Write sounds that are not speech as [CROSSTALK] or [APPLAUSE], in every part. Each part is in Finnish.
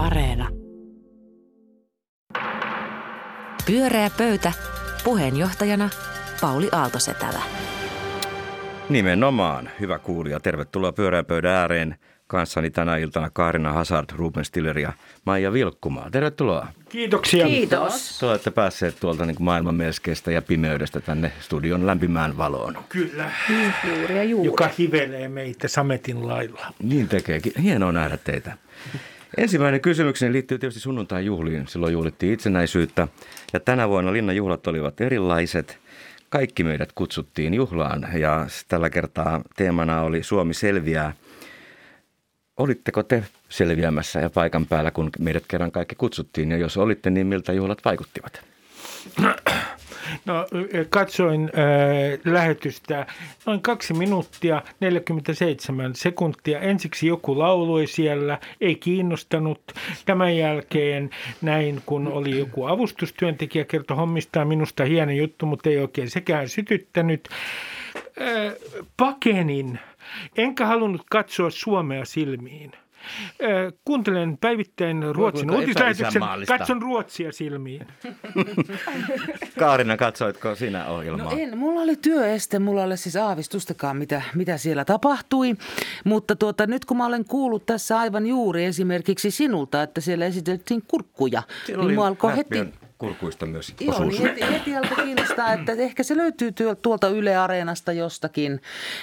Areena. Pyöreä pöytä. Puheenjohtajana Pauli Aaltosetälä. Nimenomaan, hyvä kuulija. Tervetuloa pyöreän pöydän ääreen. Kanssani tänä iltana Kaarina Hazard, Ruben Stiller ja Maija Vilkkumaa. Tervetuloa. Kiitoksia. Kiitos. Te olette päässeet tuolta niin maailman melskeistä ja pimeydestä tänne studion lämpimään valoon. Kyllä. Juuri ja juuri. Joka hivelee meitä sametin lailla. Niin tekeekin. Hienoa nähdä teitä. Ensimmäinen kysymykseni liittyy tietysti sunnuntai-juhliin. Silloin juhlittiin itsenäisyyttä ja tänä vuonna linnan juhlat olivat erilaiset. Kaikki meidät kutsuttiin juhlaan ja tällä kertaa teemana oli Suomi selviää. Olitteko te selviämässä ja paikan päällä, kun meidät kerran kaikki kutsuttiin? Ja jos olitte, niin miltä juhlat vaikuttivat? No, katsoin äh, lähetystä noin kaksi minuuttia 47 sekuntia. Ensiksi joku lauloi siellä, ei kiinnostanut. Tämän jälkeen näin, kun oli joku avustustyöntekijä kertoi hommistaan minusta hieno juttu, mutta ei oikein sekään sytyttänyt. Äh, pakenin, enkä halunnut katsoa Suomea silmiin. Kuuntelen päivittäin Ruotsin uutislähetyksen, katson Ruotsia silmiin. [LAUGHS] Kaarina, katsoitko sinä ohjelmaa? No en, mulla oli työeste, mulla oli siis aavistustakaan, mitä, mitä siellä tapahtui. Mutta tuota, nyt kun mä olen kuullut tässä aivan juuri esimerkiksi sinulta, että siellä esiteltiin kurkkuja, Siellä niin mua alkoi heti... Kurkuista myös Joo, osuus. niin heti, heti alkoi kiinnostaa, että ehkä se löytyy tuolta Yle Areenasta jostakin,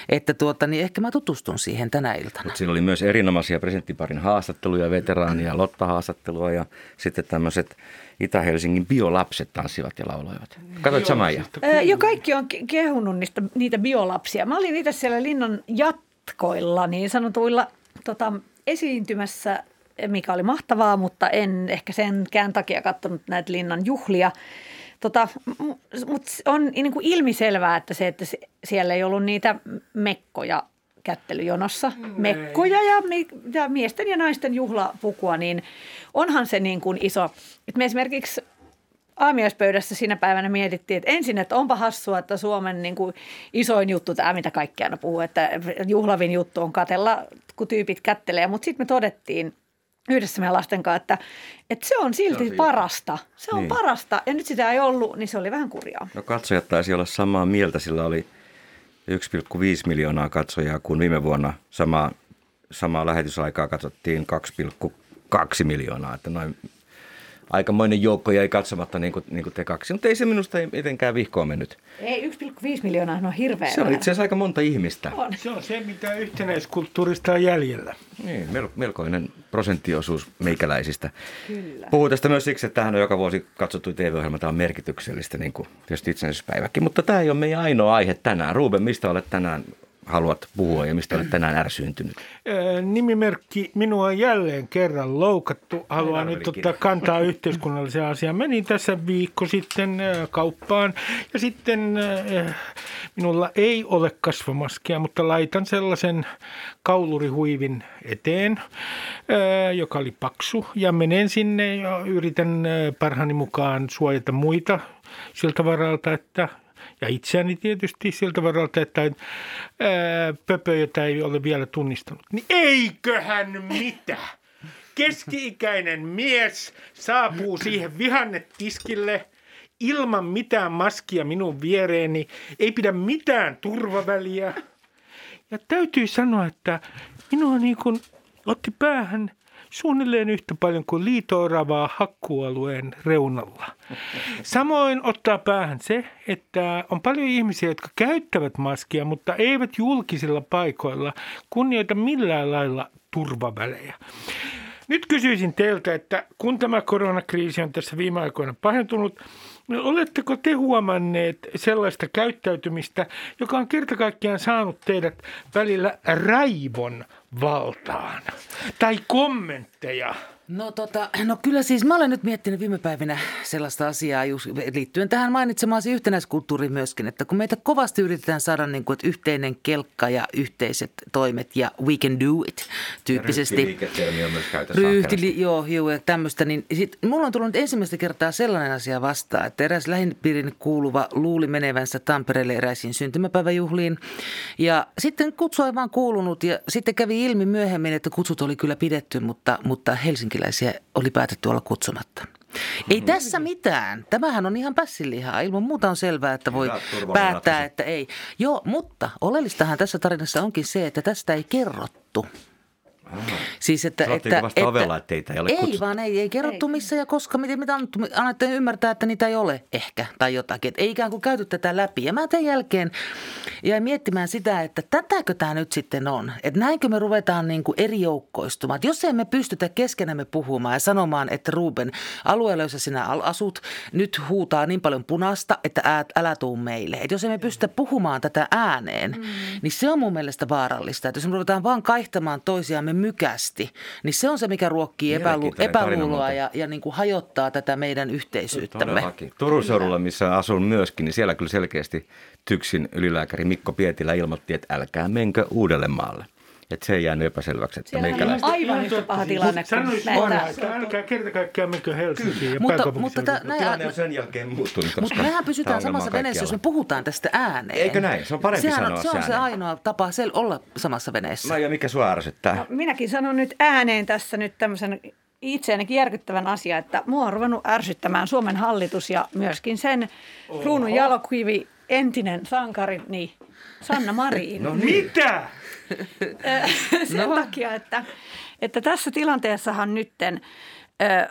että tuota, niin ehkä mä tutustun siihen tänä iltana. Siinä oli myös erinomaisia presidenttiparin haastatteluja, veteraania, Lotta-haastattelua ja sitten tämmöiset Itä-Helsingin biolapset tanssivat ja lauloivat. Katsoit Samaja? Ö, Jo kaikki on ke- kehunut niistä, niitä biolapsia. Mä olin itse siellä linnan jatkoilla niin sanotuilla tota, esiintymässä, mikä oli mahtavaa, mutta en ehkä senkään takia katsonut näitä linnan juhlia. Tota, mutta on niin kuin ilmiselvää, että se, että siellä ei ollut niitä mekkoja kättelyjonossa, mekkoja ja, ja miesten ja naisten juhlapukua, niin onhan se niin kuin iso. Että me esimerkiksi aamiaispöydässä siinä päivänä mietittiin, että ensin, että onpa hassua, että Suomen niin kuin isoin juttu, tämä mitä kaikki aina puhuu, että juhlavin juttu on katella, kun tyypit kättelee. Mutta sitten me todettiin yhdessä meidän lasten kanssa, että, että se on silti siinä. parasta. Se on Niin. parasta. Ja nyt sitä ei ollut, niin se oli vähän kurjaa. No katsojat taisi olla samaa mieltä, sillä oli 1,5 miljoonaa katsojaa, kun viime vuonna sama, samaa lähetysaikaa katsottiin 2,2 miljoonaa. Että noin aikamoinen joukko jäi katsomatta niin kuin, niin kuin te kaksi. Mutta ei se minusta mitenkään vihkoon mennyt. Ei, 1,5 miljoonaa on hirveä Se on itse asiassa aika monta ihmistä. On. Se on se, mitä yhtenäiskulttuurista on jäljellä. Niin, mel- melkoinen prosenttiosuus meikäläisistä. Kyllä. Puhuu tästä myös siksi, että tämähän on joka vuosi katsottu TV-ohjelma, tämä on merkityksellistä, niin kuin tietysti itsenäisyyspäiväkin. Mutta tämä ei ole meidän ainoa aihe tänään. Ruben, mistä olet tänään haluat puhua ja mistä olet tänään ärsyyntynyt? Nimimerkki minua on jälleen kerran loukattu. Haluan nyt ottaa kantaa yhteiskunnalliseen asiaan. Menin tässä viikko sitten kauppaan ja sitten minulla ei ole kasvomaskia, mutta laitan sellaisen kaulurihuivin eteen, joka oli paksu ja menen sinne ja yritän parhaani mukaan suojata muita siltä varalta, että ja itseäni tietysti siltä varalta, että ää, pöpö, jota ei ole vielä tunnistanut. Niin eiköhän mitä? Keski-ikäinen mies saapuu siihen vihannetiskille ilman mitään maskia minun viereeni, ei pidä mitään turvaväliä. Ja täytyy sanoa, että minua niin kuin otti päähän suunnilleen yhtä paljon kuin liitooravaa hakkualueen reunalla. Samoin ottaa päähän se, että on paljon ihmisiä, jotka käyttävät maskia, mutta eivät julkisilla paikoilla kunnioita millään lailla turvavälejä. Nyt kysyisin teiltä, että kun tämä koronakriisi on tässä viime aikoina pahentunut, niin oletteko te huomanneet sellaista käyttäytymistä, joka on kerta kaikkiaan saanut teidät välillä raivon valtaan? Tai kommentteja? No, tota, no kyllä siis mä olen nyt miettinyt viime päivinä sellaista asiaa just liittyen tähän mainitsemaasi yhtenäiskulttuuriin myöskin, että kun meitä kovasti yritetään saada niin kuin, että yhteinen kelkka ja yhteiset toimet ja we can do it tyyppisesti. Ryhtili, joo, joo, ja tämmöistä. Niin sit, mulla on tullut ensimmäistä kertaa sellainen asia vastaan, että eräs lähipiirin kuuluva luuli menevänsä Tampereelle eräisiin syntymäpäiväjuhliin. Ja sitten kutsu ei vaan kuulunut ja sitten kävi ilmi myöhemmin, että kutsut oli kyllä pidetty, mutta, mutta helsinkiläisiä helsinkiläisiä oli päätetty olla kutsumatta. Ei tässä mitään. Tämähän on ihan pässilihaa. Ilman muuta on selvää, että voi Hyvä päättää, että ei. Joo, mutta oleellistahan tässä tarinassa onkin se, että tästä ei kerrottu. Siis että, Sanottiinko että, vasta ovella, että teitä ei ole Ei kutsuttu? vaan ei, ei kerrottu Ei. missä ja koska, miten mitä annettu. Annatte ymmärtää, että niitä ei ole ehkä tai jotakin. Et ei ikään kuin käyty tätä läpi. Ja mä tämän jälkeen jäin miettimään sitä, että tätäkö tämä nyt sitten on. Että näinkö me ruvetaan niin kuin eri joukkoistumaan. Et jos emme pystytä keskenämme puhumaan ja sanomaan, että Ruben, alueella, jossa sinä asut, nyt huutaa niin paljon punaista, että ää, älä tuu meille. Et jos emme pystytä puhumaan tätä ääneen, mm. niin se on mun mielestä vaarallista. Että jos me ruvetaan vaan kaihtamaan toisiamme mykästi, niin se on se, mikä ruokkii epälu- epäluuloa ja, ja niin kuin hajottaa tätä meidän yhteisyyttämme. Todellakin. Turun seudulla, missä asun myöskin, niin siellä kyllä selkeästi Tyksin ylilääkäri Mikko Pietilä ilmoitti, että älkää menkö Uudellemaalle. Että se ei jäänyt epäselväksi, että meikäläistä. on aivan yhtä paha tilanne kuin näitä. älkää kerta kaikkiaan menkö Helsinkiin ja Mutta- mutta tää- näin- Tilanne on sen jälkeen muuttunut, Mutta mehän pysytään samassa veneessä, jos me puhutaan tästä ääneen. Eikö näin? Se on parempi Sehän sanoa se on se ainoa tapa sel- olla samassa veneessä. Maija, mikä sua ärsyttää? No, minäkin sanon nyt ääneen tässä nyt tämmöisen itseänikin järkyttävän asia, että mua on ruvennut ärsyttämään Suomen hallitus ja myöskin sen kruunun jalokivi entinen sankari, niin Sanna Marin. No niin. Mitä? [LAUGHS] sen takia, että, että tässä tilanteessahan nytten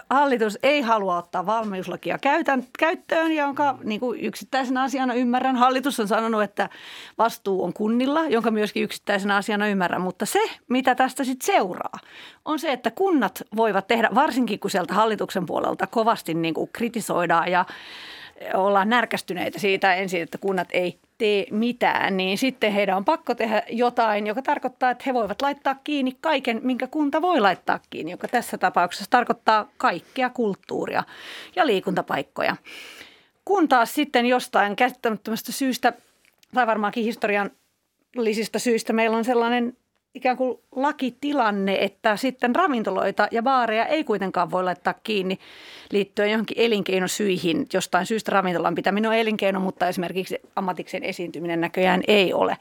hallitus ei halua ottaa valmiuslakia käytän, käyttöön, jonka niin kuin yksittäisenä asiana ymmärrän. Hallitus on sanonut, että vastuu on kunnilla, jonka myöskin yksittäisenä asiana ymmärrän. Mutta se, mitä tästä sitten seuraa, on se, että kunnat voivat tehdä, varsinkin kun sieltä hallituksen puolelta kovasti niin kuin kritisoidaan ja ollaan närkästyneitä siitä ensin, että kunnat ei tee mitään, niin sitten heidän on pakko tehdä jotain, joka tarkoittaa, että he voivat laittaa kiinni kaiken, minkä kunta voi laittaa kiinni, joka tässä tapauksessa tarkoittaa kaikkea kulttuuria ja liikuntapaikkoja. Kun taas sitten jostain käsittämättömästä syystä, tai varmaankin historiallisista syistä, meillä on sellainen ikään kuin lakitilanne, että sitten ravintoloita ja baareja ei kuitenkaan voi laittaa kiinni liittyen johonkin elinkeinosyihin. Jostain syystä ravintolan pitäminen on elinkeino, mutta esimerkiksi ammatikseen esiintyminen näköjään ei ole.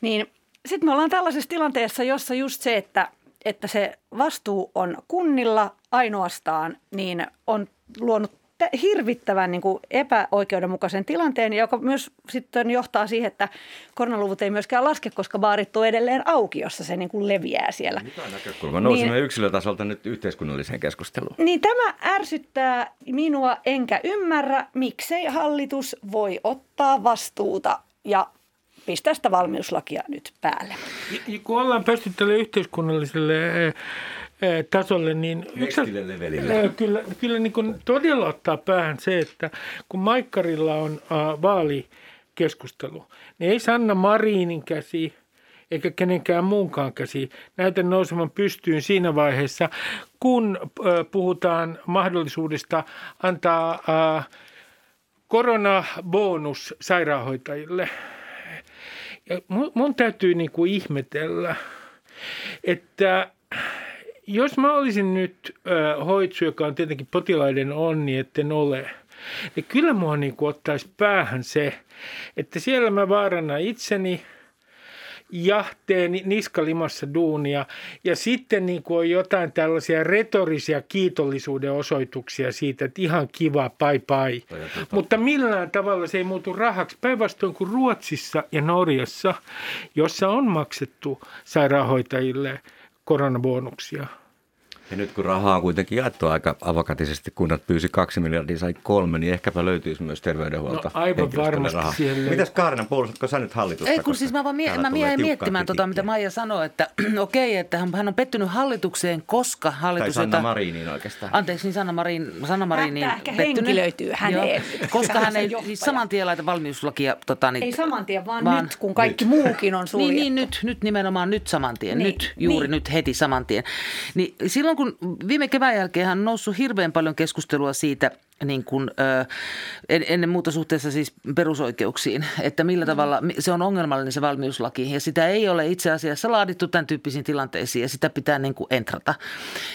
Niin sitten me ollaan tällaisessa tilanteessa, jossa just se, että, että se vastuu on kunnilla ainoastaan, niin on luonut hirvittävän niin kuin epäoikeudenmukaisen tilanteen, joka myös sitten johtaa siihen, että koronaluvut ei myöskään laske, koska baarit on edelleen auki, jossa se niin kuin leviää siellä. Näkökulma. Nousemme Niin. yksilötasolta nyt yhteiskunnalliseen keskusteluun. Niin tämä ärsyttää minua, enkä ymmärrä, miksei hallitus voi ottaa vastuuta ja pistää sitä valmiuslakia nyt päälle. Ja kun ollaan päästy tälle yhteiskunnalliselle eh, tasolle, niin yksi, kyllä, kyllä niin kuin todella ottaa päähän se, että kun Maikkarilla on äh, vaalikeskustelu, niin ei Sanna Marinin käsi eikä kenenkään muunkaan käsi näytä nousemaan pystyyn siinä vaiheessa, kun äh, puhutaan mahdollisuudesta antaa äh, koronabonus sairaanhoitajille. Ja mun, mun täytyy niin kuin ihmetellä, että jos mä olisin nyt ö, hoitsu, joka on tietenkin potilaiden onni, etten ole, niin kyllä mua niin kuin ottaisi päähän se, että siellä mä vaarannan itseni ja teen niskalimassa duunia. Ja sitten niin kuin on jotain tällaisia retorisia kiitollisuuden osoituksia siitä, että ihan kiva, pai pai. Mutta millään tavalla se ei muutu rahaksi. Päinvastoin kuin Ruotsissa ja Norjassa, jossa on maksettu sairaanhoitajille koronabonuksia. Ja nyt kun rahaa on kuitenkin jaettu aika avokatisesti, kunnat pyysi kaksi miljardia, sai kolme, niin ehkäpä löytyisi myös terveydenhuolto. No, aivan varmasti rahaa. siihen löytyy. Mitäs Kaarina, puolustatko sä nyt hallitusta? Ei, kun siis mä vaan mie- mä tiukkaa miettimään tota, mitä. Maija sanoi, että [CLEARS THROAT] okei, että hän, on pettynyt hallitukseen, koska Tai hallitus... Sanna jota- Mariniin oikeastaan. Anteeksi, niin Sanna, Marin, Sanna Mariniin Ehkä henkilöityy häneen, Joo, koska hän ei siis saman tien laita valmiuslakia. Tota, niin, Ei saman tien, vaan, vaan nyt, kun kaikki nyt. muukin on suljettu. Niin, niin nyt, nyt nimenomaan nyt saman tien, Niin, nyt juuri niin. nyt heti saman tien. Niin silloin kun viime kevään jälkeen on noussut hirveän paljon keskustelua siitä, niin kuin, ennen muuta suhteessa siis perusoikeuksiin, että millä tavalla se on ongelmallinen se valmiuslaki ja sitä ei ole itse asiassa laadittu tämän tyyppisiin tilanteisiin ja sitä pitää niin kuin entrata.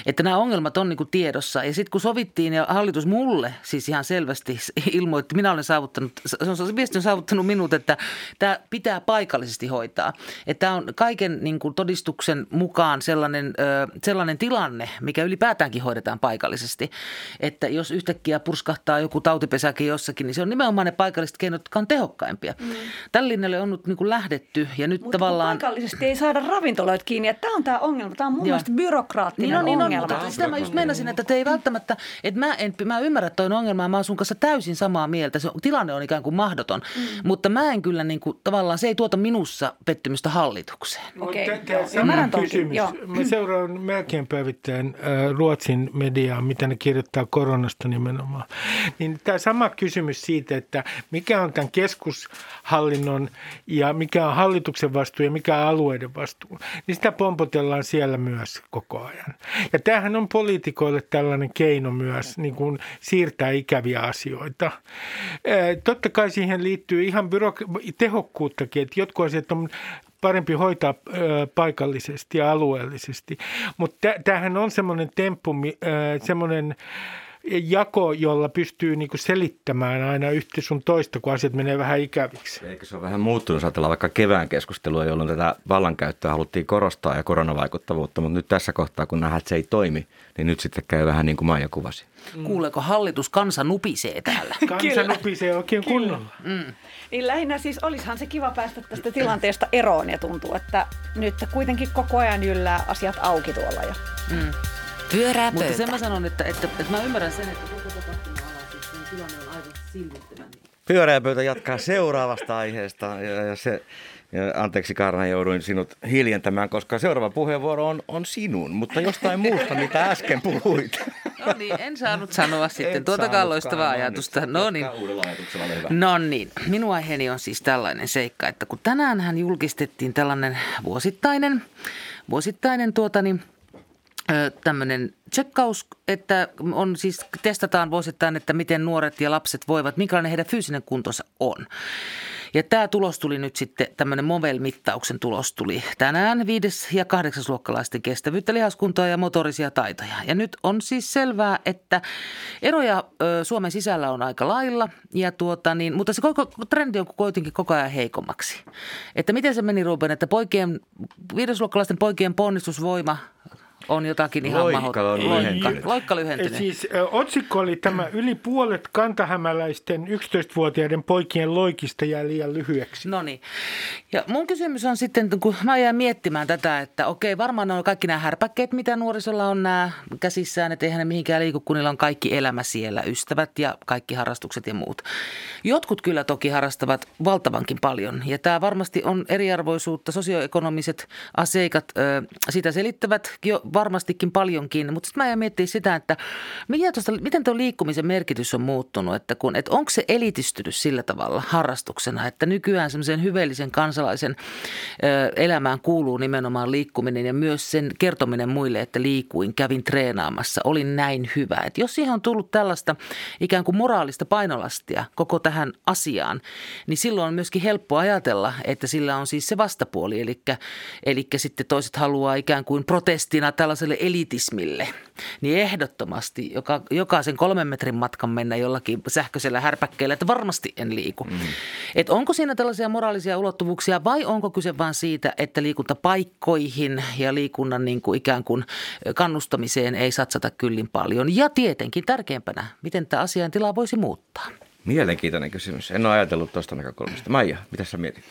Että nämä ongelmat on niin kuin tiedossa ja sitten kun sovittiin ja hallitus mulle siis ihan selvästi ilmoitti, minä olen saavuttanut, se on se viesti on saavuttanut minut, että tämä pitää paikallisesti hoitaa. Että tämä on kaiken niin kuin todistuksen mukaan sellainen, sellainen tilanne, mikä ylipäätäänkin hoidetaan paikallisesti, että jos yhtäkkiä purskahtaa joku tautipesäkin jossakin, niin se on nimenomaan ne paikalliset keinot, jotka on tehokkaimpia. Mm. Tällä linjalle on nyt niin kuin lähdetty ja nyt mutta tavallaan... paikallisesti ei saada ravintoloita kiinni, että tämä on tämä ongelma. Tämä on mun Joo. mielestä byrokraattinen niin on, niin ongelma. On, mutta sitä mä just meinasin, että te ei välttämättä, että mä, en, mä ymmärrän, ongelma ja mä oon sun kanssa täysin samaa mieltä. Se tilanne on ikään kuin mahdoton, mm. mutta mä en kyllä niin kuin, tavallaan, se ei tuota minussa pettymystä hallitukseen. Okei, okay. Sama kysymys. Joo. Mä seuraan melkein päivittäin äh, Ruotsin mediaa, mitä ne kirjoittaa koronasta nimenomaan. Niin tämä sama kysymys siitä, että mikä on tämän keskushallinnon ja mikä on hallituksen vastuu ja mikä on alueiden vastuu, niin sitä pompotellaan siellä myös koko ajan. Ja tämähän on poliitikoille tällainen keino myös niin kuin siirtää ikäviä asioita. Totta kai siihen liittyy ihan byrok- tehokkuuttakin, että jotkut asiat on parempi hoitaa paikallisesti ja alueellisesti. Mutta tämähän on semmoinen temppu, semmoinen jako, jolla pystyy niinku selittämään aina yhtä sun toista, kun asiat menee vähän ikäviksi. Eikö se ole vähän muuttunut, jos ajatellaan vaikka kevään keskustelua, jolloin tätä vallankäyttöä haluttiin korostaa ja koronavaikuttavuutta, mutta nyt tässä kohtaa, kun nähdään, että se ei toimi, niin nyt sitten käy vähän niin kuin Maija kuvasi. Mm. Kuuleeko hallitus, kansa nupisee täällä? [LAUGHS] kansa nupisee oikein kunnolla. Mm. Niin lähinnä siis olisihan se kiva päästä tästä tilanteesta eroon ja tuntuu, että nyt kuitenkin koko ajan yllää asiat auki tuolla. Ja... Mm. Pyörää pöytä. Mutta sen mä sanon, että, että, että, että mä ymmärrän sen, että koko tapahtuma-ala, siis sen tilanne on aivan silmittävän. Pyöreä pöytä jatkaa seuraavasta aiheesta ja, ja se, ja anteeksi Karna, jouduin sinut hiljentämään, koska seuraava puheenvuoro on, on sinun, mutta jostain muusta, mitä äsken puhuit. No niin, en saanut sanoa sitten tuota loistavaa ajatusta. No niin. no niin, minun aiheeni on siis tällainen seikka, että kun tänään hän julkistettiin tällainen vuosittainen, vuosittainen tuota niin, tämmöinen tsekkaus, että on siis testataan vuosittain, että miten nuoret ja lapset voivat, minkälainen heidän fyysinen kuntonsa on. Ja tämä tulos tuli nyt sitten, tämmöinen Movel-mittauksen tulos tuli tänään viides- ja kahdeksasluokkalaisten kestävyyttä, lihaskuntoa ja motorisia taitoja. Ja nyt on siis selvää, että eroja ö, Suomen sisällä on aika lailla, ja tuota, niin, mutta se koko, trendi on kuitenkin koko ajan heikommaksi. Että miten se meni Ruben, että poikien, viidesluokkalaisten poikien ponnistusvoima – on jotakin ihan Loikka on lyhentynyt. Loikka lyhentynyt. Siis otsikko oli tämä yli puolet kantahämäläisten 11-vuotiaiden poikien loikista jää liian lyhyeksi. No niin. Ja mun kysymys on sitten, kun mä jään miettimään tätä, että okei, varmaan on kaikki nämä härpäkkeet, mitä nuorisolla on nämä käsissään, että eihän ne mihinkään liiku, kun niillä on kaikki elämä siellä, ystävät ja kaikki harrastukset ja muut. Jotkut kyllä toki harrastavat valtavankin paljon ja tämä varmasti on eriarvoisuutta, sosioekonomiset aseikat, sitä selittävät jo varmastikin paljonkin, mutta sitten mä jään miettiä sitä, että miten, tosta, miten tuo liikkumisen merkitys on muuttunut, että, kun, että onko se elitistynyt sillä tavalla harrastuksena, että nykyään semmoisen hyveellisen kansalaisen ö, elämään kuuluu nimenomaan liikkuminen ja myös sen kertominen muille, että liikuin, kävin treenaamassa, olin näin hyvä. Että jos siihen on tullut tällaista ikään kuin moraalista painolastia koko tähän asiaan, niin silloin on myöskin helppo ajatella, että sillä on siis se vastapuoli, eli, eli sitten toiset haluaa ikään kuin protestina tällaiselle elitismille, niin ehdottomasti joka, jokaisen kolmen metrin matkan mennä jollakin sähköisellä härpäkkeellä, että varmasti en liiku. Mm. Et onko siinä tällaisia moraalisia ulottuvuuksia vai onko kyse vain siitä, että liikuntapaikkoihin ja liikunnan niin kuin ikään kuin kannustamiseen ei satsata kyllin paljon? Ja tietenkin tärkeimpänä, miten tämä asiantila voisi muuttaa? Mielenkiintoinen kysymys. En ole ajatellut tuosta näkökulmasta. Maija, mitä sä mietit?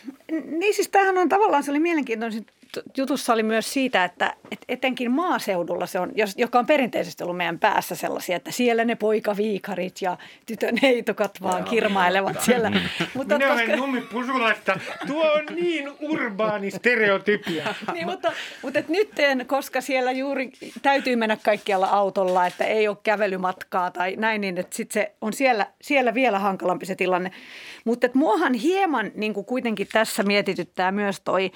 Niin siis tämähän on tavallaan, se oli mielenkiintoinen jutussa oli myös siitä, että etenkin maaseudulla se on, joka on perinteisesti ollut meidän päässä sellaisia, että siellä ne poikaviikarit ja tytön heitokat vaan kirmailevat siellä. mutta Minä koska... olen Nummi Pusulasta. Tuo on niin urbaani stereotypia. niin, mutta, mutta et nyt, koska siellä juuri täytyy mennä kaikkialla autolla, että ei ole kävelymatkaa tai näin, niin että sit se on siellä, siellä vielä hankalampi se tilanne. Mutta muahan hieman niin kuin kuitenkin tässä mietityttää myös toi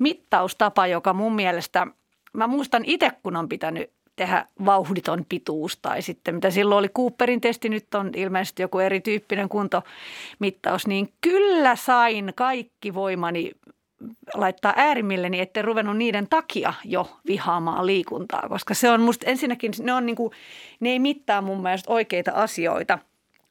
mittaustapa, joka mun mielestä, mä muistan itse kun on pitänyt tehdä vauhditon pituus tai sitten mitä silloin oli Cooperin testi, nyt on ilmeisesti joku erityyppinen kuntomittaus, niin kyllä sain kaikki voimani laittaa äärimmilleni, etten ruvennut niiden takia jo vihaamaan liikuntaa, koska se on musta ensinnäkin, ne, on niinku, ne ei mittaa mun mielestä oikeita asioita.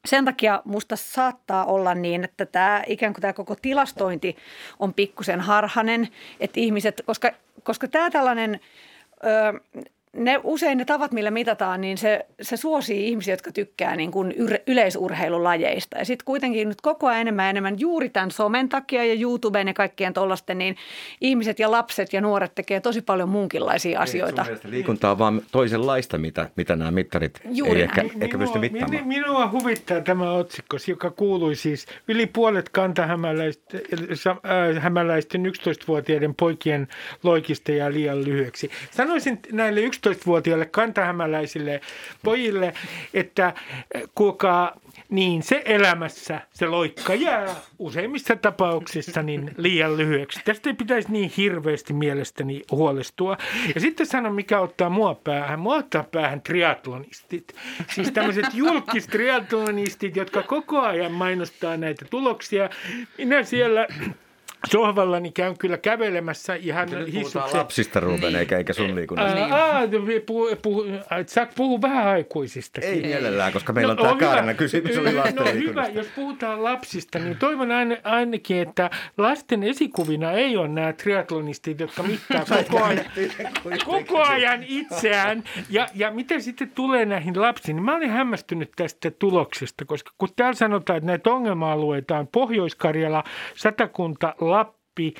Sen takia musta saattaa olla niin, että tämä ikään kuin tämä koko tilastointi on pikkusen harhanen, että ihmiset, koska, koska tämä tällainen ö, ne, usein ne tavat, millä mitataan, niin se, se suosii ihmisiä, jotka tykkää niin kuin yleisurheilulajeista. Ja sitten kuitenkin nyt koko ajan enemmän ja enemmän juuri tämän somen takia ja YouTuben ja kaikkien tuollaisten, niin ihmiset ja lapset ja nuoret tekee tosi paljon muunkinlaisia asioita. Ei, liikunta on vaan toisenlaista, mitä, mitä nämä mittarit Juuri ei ehkä, ehkä pysty mittaamaan. Minua huvittaa tämä otsikko, joka kuului siis yli puolet kantahämäläisten äh, hämäläisten 11-vuotiaiden poikien loikista ja liian lyhyeksi. Sanoisin näille 11-vuotiaille kantahämäläisille pojille, että kuulkaa, niin se elämässä se loikka jää useimmissa tapauksissa niin liian lyhyeksi. Tästä ei pitäisi niin hirveästi mielestäni huolestua. Ja sitten sanon, mikä ottaa mua päähän. Mua ottaa päähän triatlonistit. Siis tämmöiset julkistriatlonistit, jotka koko ajan mainostaa näitä tuloksia. Minä siellä sohvallani käyn kyllä kävelemässä ihan hissuksen. lapsista, Ruben, eikä, eikä sun liikunnasta. Ää, aa, puhu, puhu, sä puhuu vähän aikuisista. Ei mielellään, koska meillä on tämä hyvä. Kaarina kysymys oli lasten No hyvä, jos puhutaan lapsista, niin toivon aina, ainakin, että lasten esikuvina ei ole nämä triatlonistit, jotka mittaa koko ajan, koko ajan itseään. Ja, ja mitä sitten tulee näihin lapsiin, niin mä olin hämmästynyt tästä tuloksesta, koska kun täällä sanotaan, että näitä ongelma-alueita on Pohjois-Karjala, Satakunta, Lappi,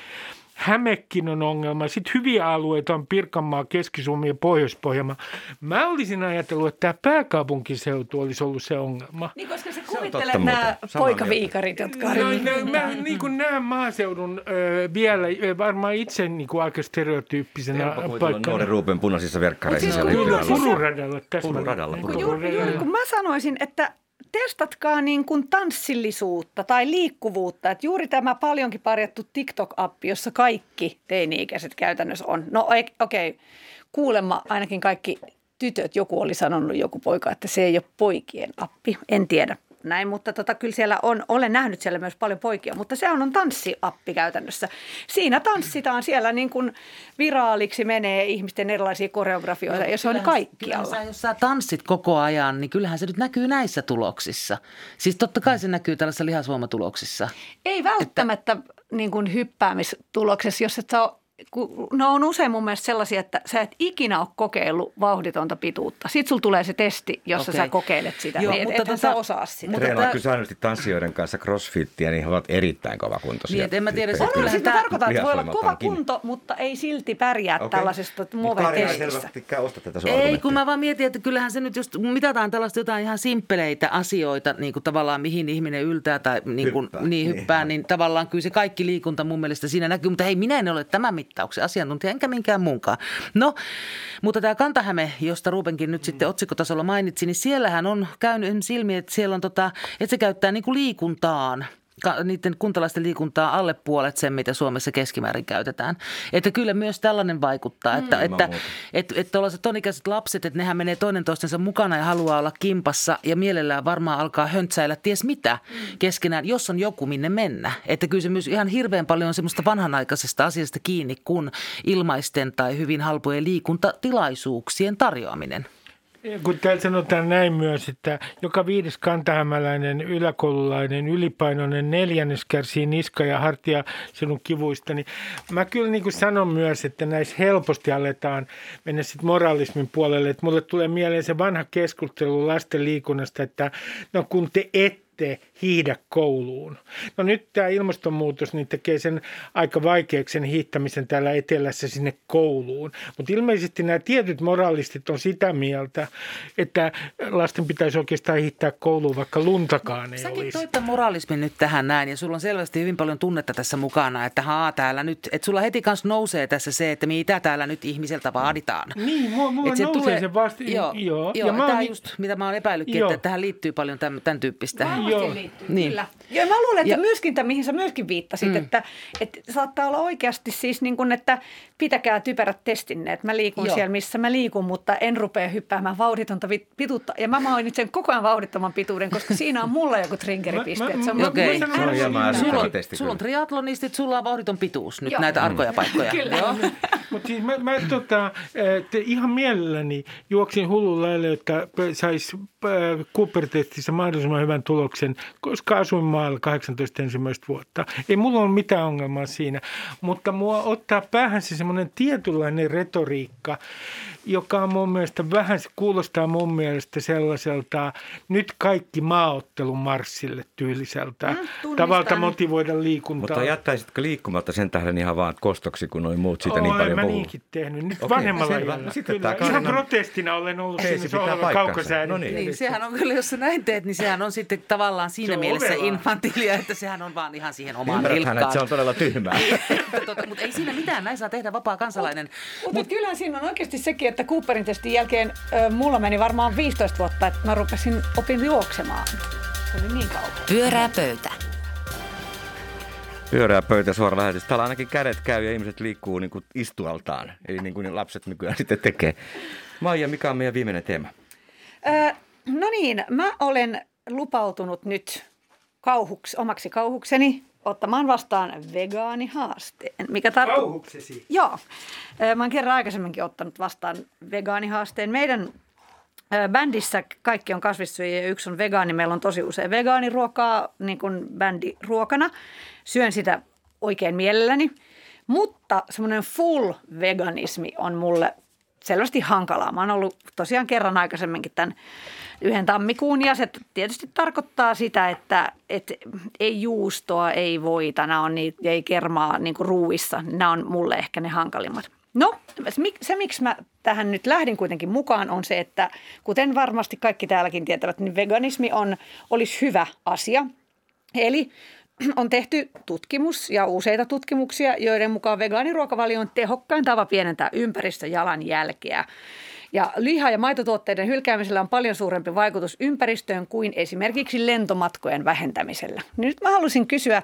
Hämekin on ongelma. Sitten hyviä alueita on Pirkanmaa, Keski-Suomi ja Pohjois-Pohjanmaa. Mä olisin ajatellut, että tämä pääkaupunkiseutu olisi ollut se ongelma. Niin, koska sä kuvittelet nämä poikaviikarit, jotka No, on... no, mä niin kuin näen maaseudun ö, vielä ö, varmaan itse niin kuin aika stereotyyppisenä kuvitella nuoren paikkana. Ruben punaisissa verkkareissa siis siellä kun- Kyllä, pururadalla. Pururadalla, Kun pururadalla. juuri kun mä sanoisin, että testatkaa niin kuin tanssillisuutta tai liikkuvuutta. Että juuri tämä paljonkin parjattu TikTok-appi, jossa kaikki teini-ikäiset käytännössä on. No ei- okei, okay. kuulemma ainakin kaikki tytöt, joku oli sanonut, joku poika, että se ei ole poikien appi. En tiedä näin, mutta tota, kyllä siellä on, olen nähnyt siellä myös paljon poikia, mutta se on, on tanssiappi käytännössä. Siinä tanssitaan, siellä niin kuin viraaliksi menee ihmisten erilaisia koreografioita ja se on kaikkialla. Sä, jos sä tanssit koko ajan, niin kyllähän se nyt näkyy näissä tuloksissa. Siis totta kai se näkyy tällaisissa lihasvoimatuloksissa. Ei välttämättä niin kuin hyppäämistuloksessa, jos et sä ole, kun ne on usein mun mielestä sellaisia, että sä et ikinä ole kokeillut vauhditonta pituutta. Sitten sulla tulee se testi, jossa Okei. sä kokeilet sitä. Joo, niin, mutta ethän tota- sä osaa sitä. Mutta Treenaa kyllä säännöllisesti tanssijoiden kanssa crossfittiä, niin he ovat erittäin kovakuntoisia. Niin, et en mä tiedä, se- On, siis mä tää- tarkoitan, että voi olla kova kunto, mutta ei silti pärjää Okei. tällaisesta Mut Kaarina ei osta tätä sun Ei, argumenttia. kun mä vaan mietin, että kyllähän se nyt, jos mitataan tällaista jotain ihan simppeleitä asioita, niin kuin tavallaan mihin ihminen yltää tai niin kuin, Hyppää. niin, Niin. hyppää, niin tavallaan kyllä se kaikki liikunta mun mielestä siinä näkyy. Mutta hei, minä en ole tämän mittauksen asiantuntija, enkä minkään muunkaan. No, mutta tämä Kantahäme, josta Rubenkin nyt sitten otsikkotasolla mainitsi, niin siellähän on käynyt esimerkiksi ilmi, että siellä on tota, että se käyttää niin kuin liikuntaan niiden kuntalaisten liikuntaa alle puolet sen, mitä Suomessa keskimäärin käytetään. Että kyllä myös tällainen vaikuttaa, että, Mm. että, että, että tuollaiset tonikäiset lapset, että nehän menee toinen toistensa mukana ja haluaa olla kimpassa ja mielellään varmaan alkaa höntsäillä ties mitä keskenään, jos on joku minne mennä. Että kyllä se myös ihan hirveän paljon on semmoista vanhanaikaisesta asiasta kiinni kuin ilmaisten tai hyvin halpojen liikuntatilaisuuksien tarjoaminen. Kun täällä sanotaan näin myös, että joka viides kantahämäläinen yläkoululainen ylipainoinen neljännes kärsii niska- ja hartia sinun kivuista, niin mä kyllä niin kuin sanon myös, että näissä helposti aletaan mennä sitten moralismin puolelle. Että mulle tulee mieleen se vanha keskustelu lasten liikunnasta, että no kun te ette hiihdä kouluun. No nyt tämä ilmastonmuutos niin tekee sen aika vaikeaksi sen hiihtämisen täällä etelässä sinne kouluun. Mutta ilmeisesti nämä tietyt moralistit on sitä mieltä, että lasten pitäisi oikeastaan hiihtää kouluun, vaikka luntakaan ei Säkin olisi. toit tämän moralismin nyt tähän näin ja sulla on selvästi hyvin paljon tunnetta tässä mukana, että haa täällä nyt, että sulla heti kanssa nousee tässä se, että mitä täällä nyt ihmiseltä vaaditaan. Niin, mulla Et se nousee tulee, se vasta. Joo, joo, Ja mä tämä oon- just, mitä mä oon epäillytkin, Joo. että tähän liittyy paljon tämän, tämän tyyppistä. Joo, varmasti Joo. liittyy, Niin. kyllä. Ja mä luulen, että Ja- myöskin tämä, mihin sä myöskin viittasit, mm. että, että saattaa olla oikeasti siis niin kuin, että pitäkää typerät testinneet. Mä liikun Joo. Joo. siellä, missä mä liikun, mutta en rupea hyppäämään vauhditonta pituutta. Ja mä mainitsen koko ajan vauhdittoman pituuden, koska siinä on mulla joku triggeripiste. Mä- että se on mä- Se on hieman ärsyttävä Sulla on, sulla on triatlonistit, sulla on vauhditon pituus nyt Joo. näitä arkoja paikkoja. [LAUGHS] Kyllä. Joo. Mutta siis mä, mä tota, te ihan mielelläni juoksin hullulla lailla, että saisi Cooper-testissä mahdollisimman hyvän tuloksen, koska asuin maalla 18 ensimmäistä vuotta. Ei mulla ole mitään ongelmaa siinä, mutta mua ottaa päähän se semmoinen tietynlainen retoriikka, joka on mun mielestä vähän, se kuulostaa mun mielestä sellaiselta nyt kaikki maaottelun marssille tyyliseltä Mm, tavalta motivoida liikuntaa. Mutta jättäisitkö liikkumatta sen tähden ihan vaan kostoksi, kun noin muut siitä niin paljon mä puhuu? niinkin tehnyt. Nyt vanhemmalla selvä. No sitten Kyllä, tää Ihan protestina olen ollut Teesi siinä kaukosäädin. No niin. Niin, sehän on kyllä, jos sä näin teet, niin sehän on sitten tavallaan siinä mielessä ovelaa. infantiilia, että sehän on vaan ihan siihen omaan Ymmärräthän, että ilkkaan. se on todella tyhmää. [LAUGHS] tota, mutta ei siinä mitään, näin saa tehdä vapaa kansalainen. Mutta Mut, kyllähän siinä on oikeasti sekin, että Cooperin testin jälkeen ö, mulla meni varmaan 15 vuotta, että mä rupesin opin juoksemaan. Se oli niin kauan. Pyörää pöytä. Pyörää pöytä suora lähetys. Täällä ainakin kädet käy ja ihmiset liikkuu niin kuin istualtaan. Eli niin kuin ne lapset nykyään sitten tekee. Maija, mikä on meidän viimeinen teema? Ö, no niin, mä olen lupautunut nyt kauhuks, omaksi kauhukseni ottamaan vastaan vegaanihaasteen. Mikä tar- Kauhuksesi. Joo. Mä oon kerran aikaisemminkin ottanut vastaan vegaanihaasteen. Meidän bändissä kaikki on kasvissyöjiä ja yksi on vegaani. Meillä on tosi usein vegaaniruokaa niin kuin bändiruokana. Syön sitä oikein mielelläni. Mutta semmoinen full veganismi on mulle selvästi hankalaa. Mä oon ollut tosiaan kerran aikaisemminkin tämän yhden tammikuun ja se tietysti tarkoittaa sitä, että, että ei juustoa, ei voita, nämä on niitä, ei kermaa niin kuin ruuissa. Nämä on mulle ehkä ne hankalimmat. No, se miksi mä tähän nyt lähdin kuitenkin mukaan on se, että kuten varmasti kaikki täälläkin tietävät, niin veganismi on, olisi hyvä asia. Eli on tehty tutkimus ja useita tutkimuksia, joiden mukaan vegaaniruokavalio on tehokkain tapa pienentää ympäristöjalanjälkeä. Ja liha- ja maitotuotteiden hylkäämisellä on paljon suurempi vaikutus ympäristöön kuin esimerkiksi lentomatkojen vähentämisellä. Nyt mä haluaisin kysyä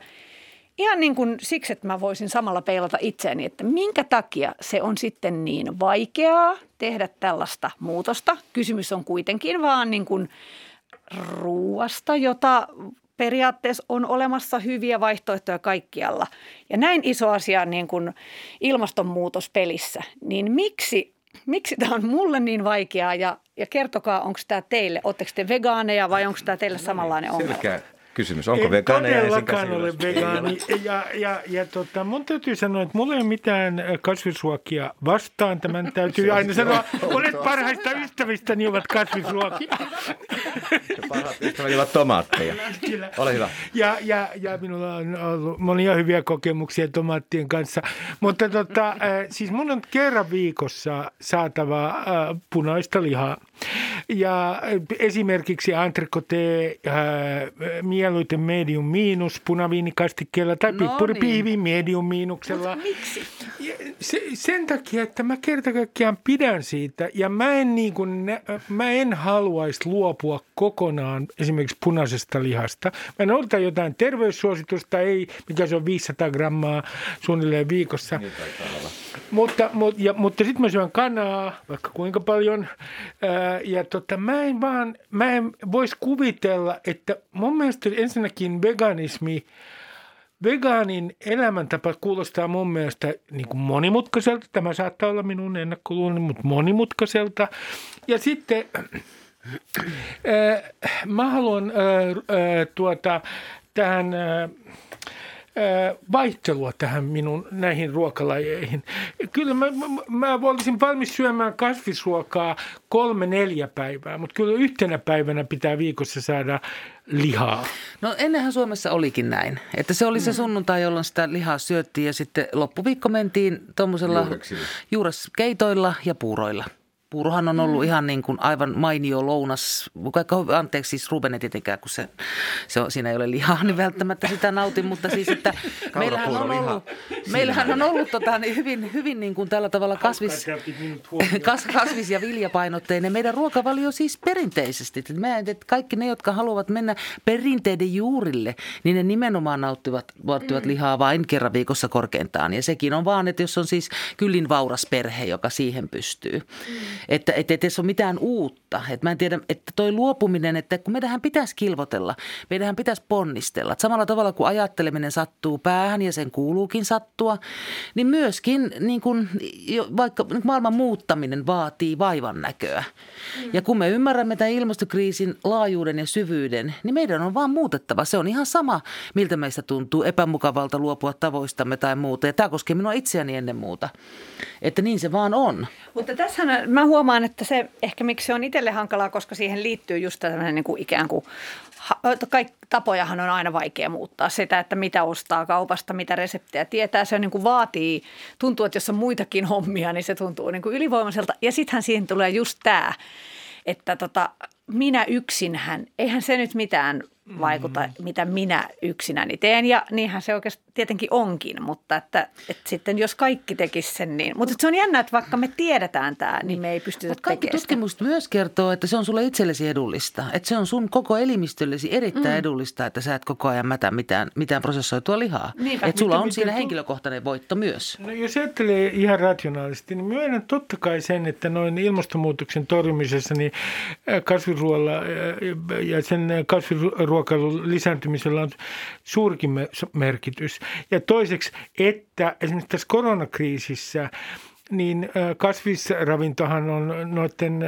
ihan niin kuin siksi, että mä voisin samalla peilata itseäni, että minkä takia se on sitten niin vaikeaa tehdä tällaista muutosta. Kysymys on kuitenkin vaan niin kuin ruuasta, jota periaatteessa on olemassa hyviä vaihtoehtoja kaikkialla. Ja näin iso asia niin kuin ilmastonmuutos pelissä, niin miksi, miksi tämä on mulle niin vaikeaa ja, ja kertokaa, onko tämä teille, oletteko te vegaaneja vai onko tämä teille samanlainen ongelma? Selkeä kysymys. Onko en todellakaan ole vegaani. Ja, ja, ja tota, mun täytyy sanoa, että mulla ei ole mitään kasvisruokia vastaan. Tämän [LAUGHS] täytyy aina sanoa, [LAUGHS] olet parhaista ystävistäni ovat kasvisruokia. Parhaat ystäväni ovat tomaatteja. Kyllä. Ole hyvä. Ja, ja, ja minulla on ollut monia hyviä kokemuksia tomaattien kanssa. Mutta tota, siis mun on kerran viikossa saatava äh, punaista lihaa. Ja esimerkiksi entrecote äh, mieluiten medium miinus punaviinikastikkeella tai No pippuripiivi niin. medium miinuksella. Miksi? Se, sen takia, että mä kerta kaikkiaan pidän siitä ja mä en, niin kuin, mä en haluaisi luopua kokonaan esimerkiksi punaisesta lihasta. Mä noudatan jotain terveyssuositusta, ei, mikä se on 500 grammaa suunnilleen viikossa. Mutta, mutta, ja, mutta sitten mä syön kanaa, vaikka kuinka paljon. Ja tota, mä en vaan, mä en voisi kuvitella, että mun mielestä ensinnäkin veganismi, vegaanin elämäntapa kuulostaa mun mielestä niin kuin monimutkaiselta. Tämä saattaa olla minun ennakkoluuloni, mutta monimutkaiselta. Ja sitten [CLEARS THROAT] mä haluan tuota, tähän... Ää, vaihtelua tähän minun näihin ruokalajeihin. Kyllä mä, mä, mä olisin valmis syömään kasvisruokaa kolme neljä päivää, mutta kyllä yhtenä päivänä pitää viikossa saada lihaa. No ennenhän Suomessa olikin näin, että se oli se sunnuntai, jolloin sitä lihaa syöttiin ja sitten loppuviikko mentiin tuommoisella juureskeitoilla ja puuroilla. Puurohan on ollut mm. ihan niin kuin aivan mainio lounas. Anteeksi siis Ruben ei tietenkään, kun se, se on, siinä ei ole lihaa, niin välttämättä sitä nautin. Mutta siis, että [LAUGHS] meillähän on ollut, meillähän on ollut tota, niin hyvin, hyvin niin kuin tällä tavalla kasvis, [LAUGHS] kas, kasvis- ja viljapainotteinen. Meidän ruokavalio siis perinteisesti. Että me, että kaikki ne, jotka haluavat mennä perinteiden juurille, niin ne nimenomaan nauttivat, nauttivat mm. lihaa vain kerran viikossa korkeintaan. Ja sekin on vaan, että jos on siis kyllin vauras perhe, joka siihen pystyy. Mm. Että et, et, et ole mitään uutta. Et mä en tiedä, että toi luopuminen, että kun meidän pitäisi kilvotella, meidän pitäisi ponnistella. Et samalla tavalla kuin ajatteleminen sattuu päähän ja sen kuuluukin sattua, niin myöskin niin kun, vaikka maailman muuttaminen vaatii vaivan näköä. Mm. Ja kun me ymmärrämme tämän ilmastokriisin laajuuden ja syvyyden, niin meidän on vaan muutettava. Se on ihan sama, miltä meistä tuntuu epämukavalta luopua tavoistamme tai muuta. Ja tämä koskee minua itseäni ennen muuta. Että niin se vaan on. Mutta tässähän mä huomaan, että se ehkä miksi se on itselle hankalaa, koska siihen liittyy just tämmöinen niin kuin ikään kuin, kaikki tapojahan on aina vaikea muuttaa. Sitä, että mitä ostaa kaupasta, mitä reseptejä tietää, se on niin kuin vaatii, tuntuu, että jos on muitakin hommia, niin se tuntuu niin kuin ylivoimaiselta. Ja sittenhän siihen tulee just tämä, että tota, minä yksinhän, eihän se nyt mitään vaikuta, mm. mitä minä yksinäni teen. Ja niinhän se oikeasti tietenkin onkin, mutta että, että sitten jos kaikki tekisi sen niin. Mutta se on jännä, että vaikka me tiedetään tämä, niin me ei pystytä Mut kaikki tekemään tutkimusta myös kertoo, että se on sulle itsellesi edullista. Että se on sun koko elimistöllesi erittäin mm. edullista, että sä et koko ajan mätä mitään, mitään prosessoitua lihaa. Että sulla on siinä henkilökohtainen voitto myös. No jos ajattelee ihan rationaalisesti, niin myönnän totta kai sen, että noin ilmastonmuutoksen torjumisessa niin kasviruoalla ja sen kasviruokailun lisääntymisellä on suurkin merkitys. Ja toiseksi, että esimerkiksi tässä koronakriisissä niin kasvisravintohan on noiden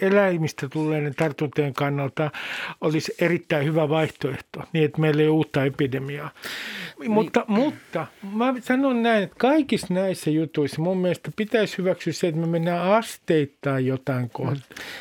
eläimistä tulleiden tartuntojen kannalta olisi erittäin hyvä vaihtoehto, niin että meillä ei ole uutta epidemiaa. Niin. Mutta, mutta mä sanon näin, että kaikissa näissä jutuissa mun mielestä pitäisi hyväksyä se, että me mennään asteittain jotain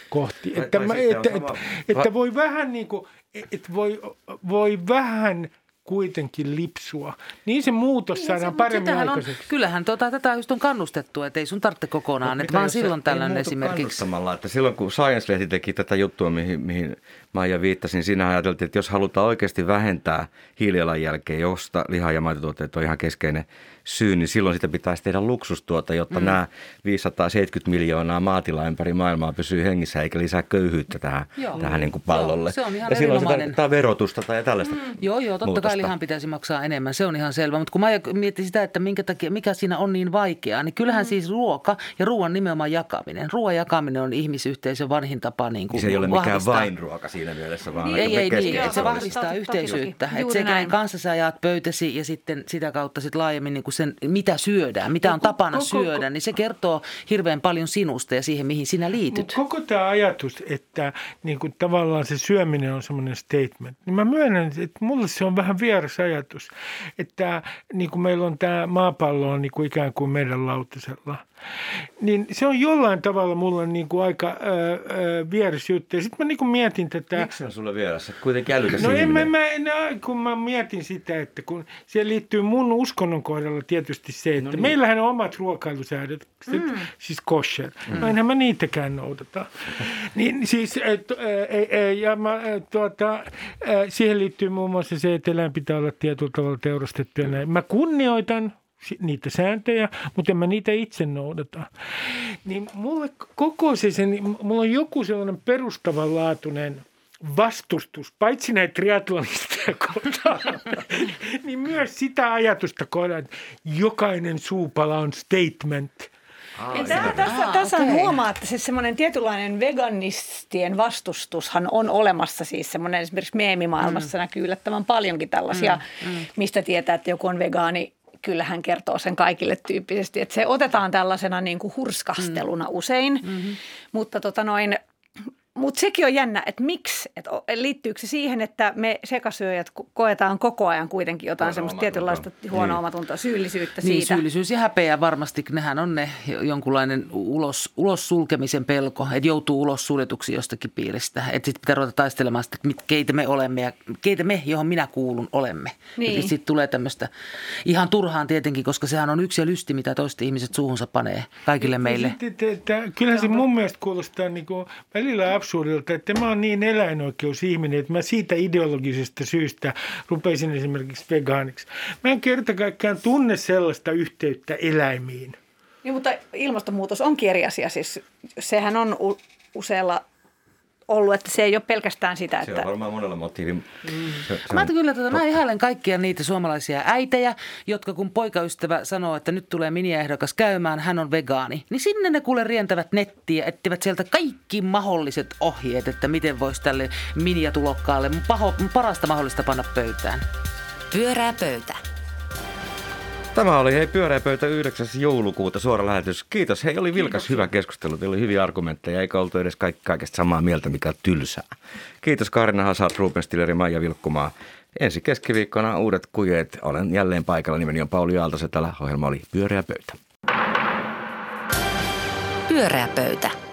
kohti. Että, mä, että, että, että voi vähän niin kuin, että voi, voi vähän – kuitenkin lipsua. Niin se muutos niin, saadaan se, paremmin aikaiseksi. On, kyllähän tota, tätä just on kannustettu, että ei sun tarvitse kokonaan, että vaan silloin tällainen esimerkiksi. Että silloin kun Science-lehti teki tätä juttua, mihin, mihin Maija viittasin, siinä ajateltiin, että jos halutaan oikeasti vähentää hiilijalanjälkeä, josta liha- ja maitotuotteet on ihan keskeinen syy, niin silloin sitä pitäisi tehdä luksustuota, jotta mm. nämä 570 miljoonaa maatilaa ympäri maailmaa pysyy hengissä eikä lisää köyhyyttä tähän, joo, tähän niin kuin pallolle. Joo, se on ihan ja silloin se tarkoittaa verotusta tai tällaista. Mm. Joo, joo, totta muutosta. kai lihan pitäisi maksaa enemmän, se on ihan selvä. Mutta kun mä mietin sitä, että minkä takia, mikä siinä on niin vaikeaa, niin kyllähän mm. siis ruoka ja ruoan nimenomaan jakaminen. Ruoan jakaminen on ihmisyhteisön vanhin tapa niin kuin Se ei ole mikään vain ruoka siinä mielessä, vaan niin, ei, ei, niin, että se vahvistaa yhteisyyttä. Että se, kenen kanssa sä jaat pöytäsi ja sitten sitä kautta sitten laajemmin niin kuin sen, mitä syödään, mitä on tapana koko, syödä, niin se kertoo hirveän paljon sinusta ja siihen, mihin sinä liityt. Koko tämä ajatus, että niin kuin tavallaan se syöminen on semmoinen statement, niin mä myönnän, että mulle se on vähän vieras ajatus, että niin kuin meillä on tämä maapallo on niin kuin ikään kuin meidän lautasella – niin se on jollain tavalla mulla niin kuin aika öö, vieras juttu. Ja sitten mä niin kuin mietin tätä... Miksi se on sulle vieressä? Kuitenkin älykäs No en mä, mä, no, kun mä mietin sitä, että kun siihen liittyy mun uskonnon kohdalla tietysti se, että no niin. meillähän on omat ruokailusäädöt, mm. siis kosher. Mm. No enhän mä niitäkään noudata. [LAUGHS] niin siis, et, ä, ä, ja mä, tuota, ä, siihen liittyy muun muassa se, että eläin pitää olla tietyllä tavalla teurastettu ja näin. Mä kunnioitan niitä sääntöjä, mutta en mä niitä itse noudata. Niin mulle koko se, sen, mulla on joku sellainen perustavanlaatuinen vastustus, paitsi näitä triatlonisteja kohtaan, [LAUGHS] niin myös sitä ajatusta kohtaan, että jokainen suupala on statement – Aa, Tämä, tässä Aa, tässä okay. huomaa, että se semmoinen tietynlainen veganistien vastustushan on olemassa. Siis semmoinen esimerkiksi meemimaailmassa mm. näkyy yllättävän paljonkin tällaisia, mm. Mm. mistä tietää, että joku on vegaani kyllä hän kertoo sen kaikille tyyppisesti. Että se otetaan tällaisena niin kuin hurskasteluna mm. usein, mm-hmm. mutta tota noin, mutta sekin on jännä, että miksi, että liittyykö se siihen, että me sekasyöjät koetaan koko ajan kuitenkin jotain semmoista tietynlaista huonoa omatuntoa, syyllisyyttä niin, siitä. syyllisyys ja häpeä varmasti, nehän on ne jonkunlainen ulos, ulos sulkemisen pelko, että joutuu ulos suljetuksi jostakin piiristä. Että sitten pitää ruveta taistelemaan sitä, että keitä me olemme ja keitä me, johon minä kuulun, olemme. Niin. Sitten tulee tämmöistä ihan turhaan tietenkin, koska sehän on yksi ja lysti, mitä toiset ihmiset suuhunsa panee kaikille meille. Sitten, kyllähän se mun mielestä kuulostaa niin kuin välillä absurdilta, että mä oon niin eläinoikeusihminen, että mä siitä ideologisesta syystä rupeisin esimerkiksi vegaaniksi. Mä en kerta kaikkiaan tunne sellaista yhteyttä eläimiin. Niin, mutta ilmastonmuutos on eri asia. Siis sehän on usealla ollut, että se ei ole pelkästään sitä, että... Se on varmaan monella motiivi. Mm. Se, se mä kyllä, että mä ihailen kaikkia niitä suomalaisia äitejä, jotka kun poikaystävä sanoo, että nyt tulee miniehdokas käymään, hän on vegaani, niin sinne ne kuule rientävät nettiä, ettivät sieltä kaikki mahdolliset ohjeet, että miten voisi tälle miniatulokkaalle paho, parasta mahdollista panna pöytään. Pyörää pöytä. Tämä oli hei pyöreä pöytä 9. joulukuuta suora lähetys. Kiitos. Hei, oli vilkas Kiitos. hyvä keskustelu. Teillä oli hyviä argumentteja, eikä oltu edes kaik- kaikesta samaa mieltä, mikä on tylsää. Kiitos Karina Hazard, Ruben Stiller ja Maija Vilkkumaa. Ensi keskiviikkona uudet kujeet. Olen jälleen paikalla. Nimeni on Pauli Aaltosetälä. Ohjelma oli Pyöreä pöytä. Pyöreä pöytä.